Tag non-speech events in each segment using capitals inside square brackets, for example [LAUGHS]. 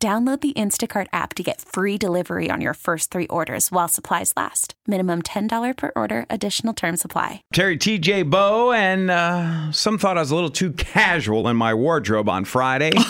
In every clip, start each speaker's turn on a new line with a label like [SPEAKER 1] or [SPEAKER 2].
[SPEAKER 1] Download the Instacart app to get free delivery on your first three orders while supplies last. Minimum $10 per order, additional term supply.
[SPEAKER 2] Terry TJ Bow, and uh, some thought I was a little too casual in my wardrobe on Friday. [LAUGHS]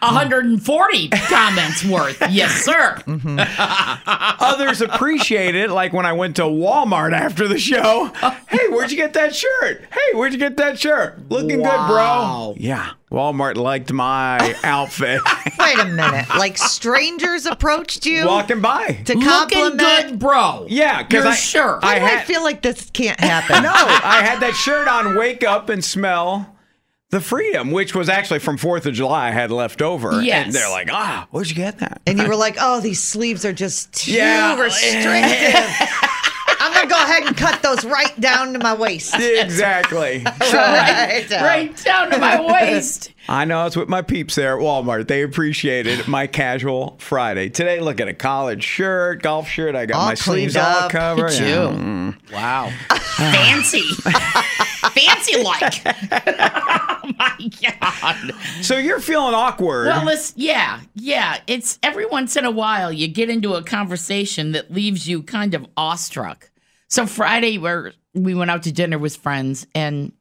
[SPEAKER 3] 140 comments worth. Yes, sir. [LAUGHS]
[SPEAKER 2] Others appreciate it, like when I went to Walmart after the show. [LAUGHS] Hey, where'd you get that shirt? Hey, where'd you get that shirt? Looking
[SPEAKER 3] Wow.
[SPEAKER 2] good, bro. Yeah, Walmart liked my [LAUGHS] outfit.
[SPEAKER 4] Wait a minute. Like strangers approached you
[SPEAKER 2] Walking by.
[SPEAKER 4] to
[SPEAKER 3] Looking
[SPEAKER 4] compliment.
[SPEAKER 3] good, bro.
[SPEAKER 2] Yeah, because I
[SPEAKER 3] sure.
[SPEAKER 2] I
[SPEAKER 4] do I feel like this can't happen?
[SPEAKER 2] no, I had that shirt on. Wake up and smell the freedom, which was actually from Fourth of July. I had left over.
[SPEAKER 3] Yes.
[SPEAKER 2] and they're like, ah, where'd you get that?
[SPEAKER 4] And you were like, oh, these sleeves are just too
[SPEAKER 2] Yeah.
[SPEAKER 4] restrictive. [LAUGHS] I'm going to go ahead and cut those right down to my waist. [LAUGHS]
[SPEAKER 2] exactly. [LAUGHS]
[SPEAKER 4] right, down.
[SPEAKER 3] Right down to my waist.
[SPEAKER 2] I know it's with my peeps there at Walmart. They appreciated my casual Friday. Today, look at a collared shirt, golf shirt. I got
[SPEAKER 4] All
[SPEAKER 2] my sleeves
[SPEAKER 4] cleaned
[SPEAKER 2] all covered.
[SPEAKER 3] Look at
[SPEAKER 2] Yeah.
[SPEAKER 3] Mm. Wow. Fancy. [LAUGHS] Fancy like. oh my God.
[SPEAKER 2] So you're feeling awkward.
[SPEAKER 3] Well, it's, yeah, yeah. It's every once in a while you get into a conversation that leaves you kind of awestruck. So Friday, where we went out to dinner with friends, and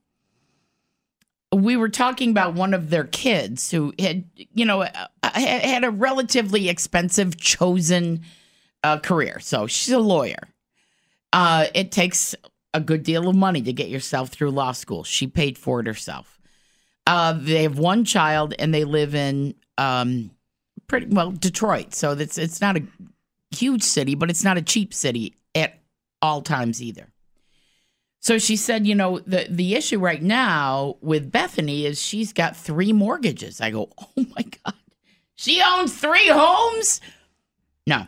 [SPEAKER 3] we were talking about one of their kids who had, you know, uh, had a relatively expensive chosen uh, career. So she's a lawyer. Uh, it takes a good deal of money to get yourself through law school. She paid for it herself. Uh, they have one child and they live in um, pretty well Detroit. So that's it's not a huge city, but it's not a cheap city all times either. So she said, you know, the the issue right now with Bethany is she's got three mortgages. I go, [LAUGHS] oh my god, she owns three homes. No,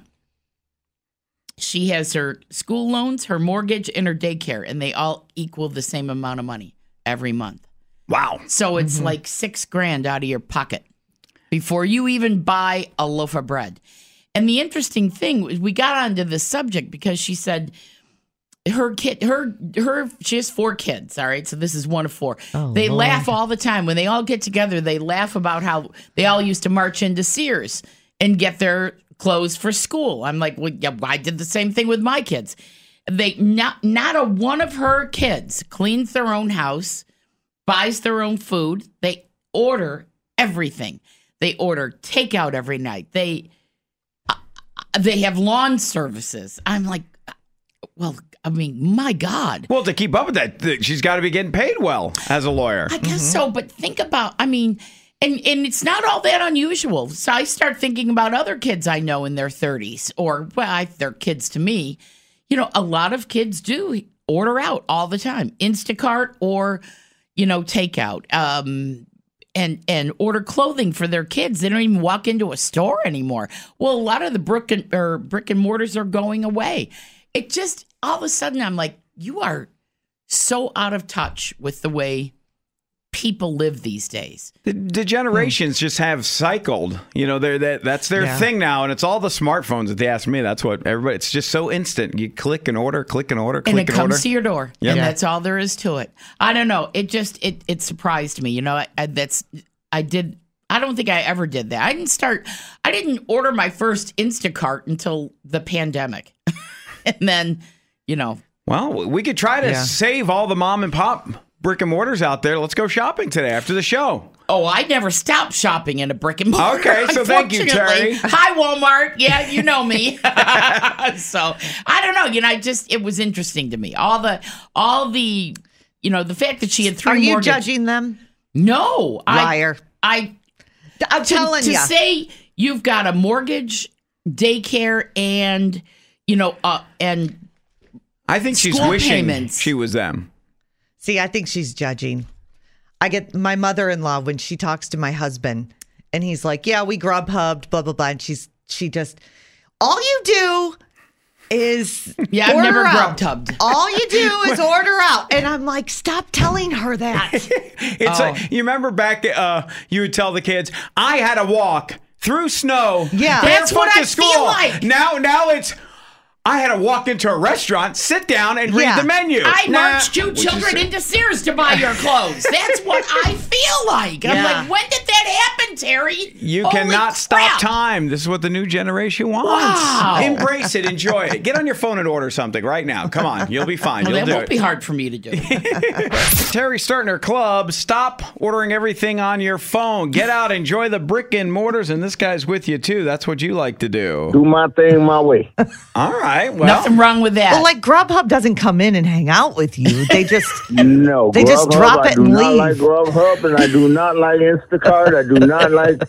[SPEAKER 3] she has her school loans, her mortgage, and her daycare, and they all equal the same amount of money every month.
[SPEAKER 2] wow.
[SPEAKER 3] So it's mm-hmm. like six grand out of your pocket before you even buy a loaf of bread. And the interesting thing was we got onto this subject because she said her kid her her she has four kids, all right. So this is one of four. they laugh all the time. When they all get together, they laugh about how they all used to march into Sears and get their clothes for school. I'm like, well, yeah, I did the same thing with my kids. They not not a one of her kids cleans their own house buys their own food. They order everything. They order takeout every night. They uh, they have lawn services. I'm like, well, I mean, my God.
[SPEAKER 2] Well, to keep up with that, th- she's got to be getting paid well as a lawyer.
[SPEAKER 3] I guess so, but think about, I mean, and and it's not all that unusual. So I start thinking about other kids I know in their 30s, or well, I, they're kids to me. You know, a lot of kids do order out all the time, Instacart or you know, takeout. Um, and and order clothing for their kids. They don't even walk into a store anymore. Well, a lot of the brick and or brick and mortars are going away. It just all of a sudden I'm like, you are so out of touch with the way people live these days.
[SPEAKER 2] The, the generations just have cycled. You know, they're that that's their
[SPEAKER 4] Yeah.
[SPEAKER 2] thing now, and it's all the smartphones. If they ask me, that's what everybody. It's just so instant. You click and order, click and order, click
[SPEAKER 3] and
[SPEAKER 2] and,
[SPEAKER 3] it comes
[SPEAKER 2] order.
[SPEAKER 3] to your door,
[SPEAKER 2] Yeah.
[SPEAKER 3] and that's all there is to it. I don't know. It just it it surprised me. You know, I, I, that's I did. I don't think I ever did that. I didn't start. I didn't order my first Instacart until the pandemic, [LAUGHS] and then you know
[SPEAKER 2] well, we could try to
[SPEAKER 4] Yeah.
[SPEAKER 2] save all the mom and pop brick and mortars out there. Let's go shopping today after the show.
[SPEAKER 3] Oh, I never stopped shopping in a brick and mortar.
[SPEAKER 2] Okay, so thank you. Terry.
[SPEAKER 3] Hi, Walmart. Yeah, you know me. [LAUGHS] so I don't know. You know, I just it was interesting to me. All the all the you know the fact that she had three
[SPEAKER 4] Are you
[SPEAKER 3] mortgage-
[SPEAKER 4] judging them?
[SPEAKER 3] No,
[SPEAKER 4] Liar.
[SPEAKER 3] I I
[SPEAKER 4] I'm
[SPEAKER 3] to,
[SPEAKER 4] telling
[SPEAKER 3] to
[SPEAKER 4] you.
[SPEAKER 3] To say you've got a mortgage, daycare, and you know, uh, and
[SPEAKER 2] I think she's
[SPEAKER 3] School
[SPEAKER 2] wishing
[SPEAKER 3] payments.
[SPEAKER 2] she was them.
[SPEAKER 4] See, I think she's judging. I get my mother in law when she talks to my husband, and he's like, "Yeah, we grub hubbed, blah blah blah," and she's she just all you do is [LAUGHS]
[SPEAKER 3] Yeah, I've never
[SPEAKER 4] out.
[SPEAKER 3] grub-tubbed.
[SPEAKER 4] All you do [LAUGHS] is order out, and I'm like, stop telling her that. [LAUGHS]
[SPEAKER 2] It's
[SPEAKER 3] Oh.
[SPEAKER 2] like you remember back. Uh, you would tell the kids, "I had a walk through snow."
[SPEAKER 4] Yeah.
[SPEAKER 3] That's what
[SPEAKER 2] barefoot
[SPEAKER 3] I
[SPEAKER 2] to
[SPEAKER 3] feel
[SPEAKER 2] school."
[SPEAKER 3] like.
[SPEAKER 2] Now, now it's. I had to walk into a restaurant, sit down, and read
[SPEAKER 4] Yeah.
[SPEAKER 2] the menu.
[SPEAKER 3] I
[SPEAKER 2] Nah,
[SPEAKER 3] marched two
[SPEAKER 2] which is-
[SPEAKER 3] children into Sears to buy your clothes. That's what I [LAUGHS] feel like. I'm
[SPEAKER 4] Yeah.
[SPEAKER 3] like, when did that happen, Terry?
[SPEAKER 2] You
[SPEAKER 3] Holy
[SPEAKER 2] cannot stop
[SPEAKER 3] crap.
[SPEAKER 2] time. This is what the new generation wants.
[SPEAKER 3] Wow.
[SPEAKER 2] Embrace it. Enjoy it. Get on your phone and order something right now. Come on. You'll be fine.
[SPEAKER 3] Well,
[SPEAKER 2] You'll
[SPEAKER 3] that
[SPEAKER 2] do
[SPEAKER 3] won't
[SPEAKER 2] it.
[SPEAKER 3] be hard for me to do. [LAUGHS]
[SPEAKER 2] Terry's starting her club. Stop ordering everything on your phone. Get out, enjoy the brick and mortars, and this guy's with you too. That's what you like to do.
[SPEAKER 5] do my thing my way.
[SPEAKER 2] All right. Well,
[SPEAKER 3] Nothing wrong with that.
[SPEAKER 4] well, like Grubhub doesn't come in and hang out with you. They just [LAUGHS]
[SPEAKER 5] No, [LAUGHS]
[SPEAKER 4] They just
[SPEAKER 5] Grubhub,
[SPEAKER 4] drop
[SPEAKER 5] I
[SPEAKER 4] it
[SPEAKER 5] do
[SPEAKER 4] and
[SPEAKER 5] not
[SPEAKER 4] leave.
[SPEAKER 5] like Grubhub, and I do not like Instacart. I do not [LAUGHS] like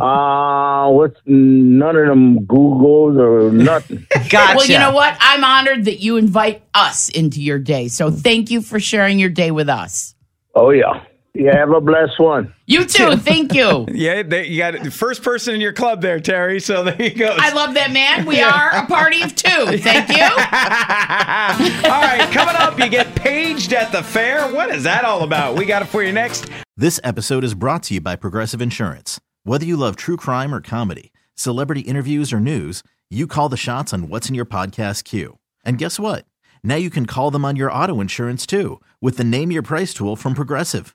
[SPEAKER 5] uh what's none of them Googles or nothing.
[SPEAKER 4] gotcha.
[SPEAKER 3] well, you know what? I'm honored that you invite us into your day. So thank you for sharing your day with us.
[SPEAKER 5] oh yeah, yeah. Have a blessed one.
[SPEAKER 3] You too. [LAUGHS] Thank you.
[SPEAKER 2] yeah, they, you got the first person in your club there, Terry. So there you go.
[SPEAKER 3] I love that man. We are a party of two. Thank you. [LAUGHS]
[SPEAKER 2] all right, coming up, you get paged at the fair. What is that all about? We got it for you next.
[SPEAKER 6] This episode is brought to you by Progressive Insurance. Whether you love true crime or comedy, celebrity interviews or news, you call the shots on what's in your podcast queue. And guess what? Now you can call them on your auto insurance too with the Name Your Price tool from Progressive.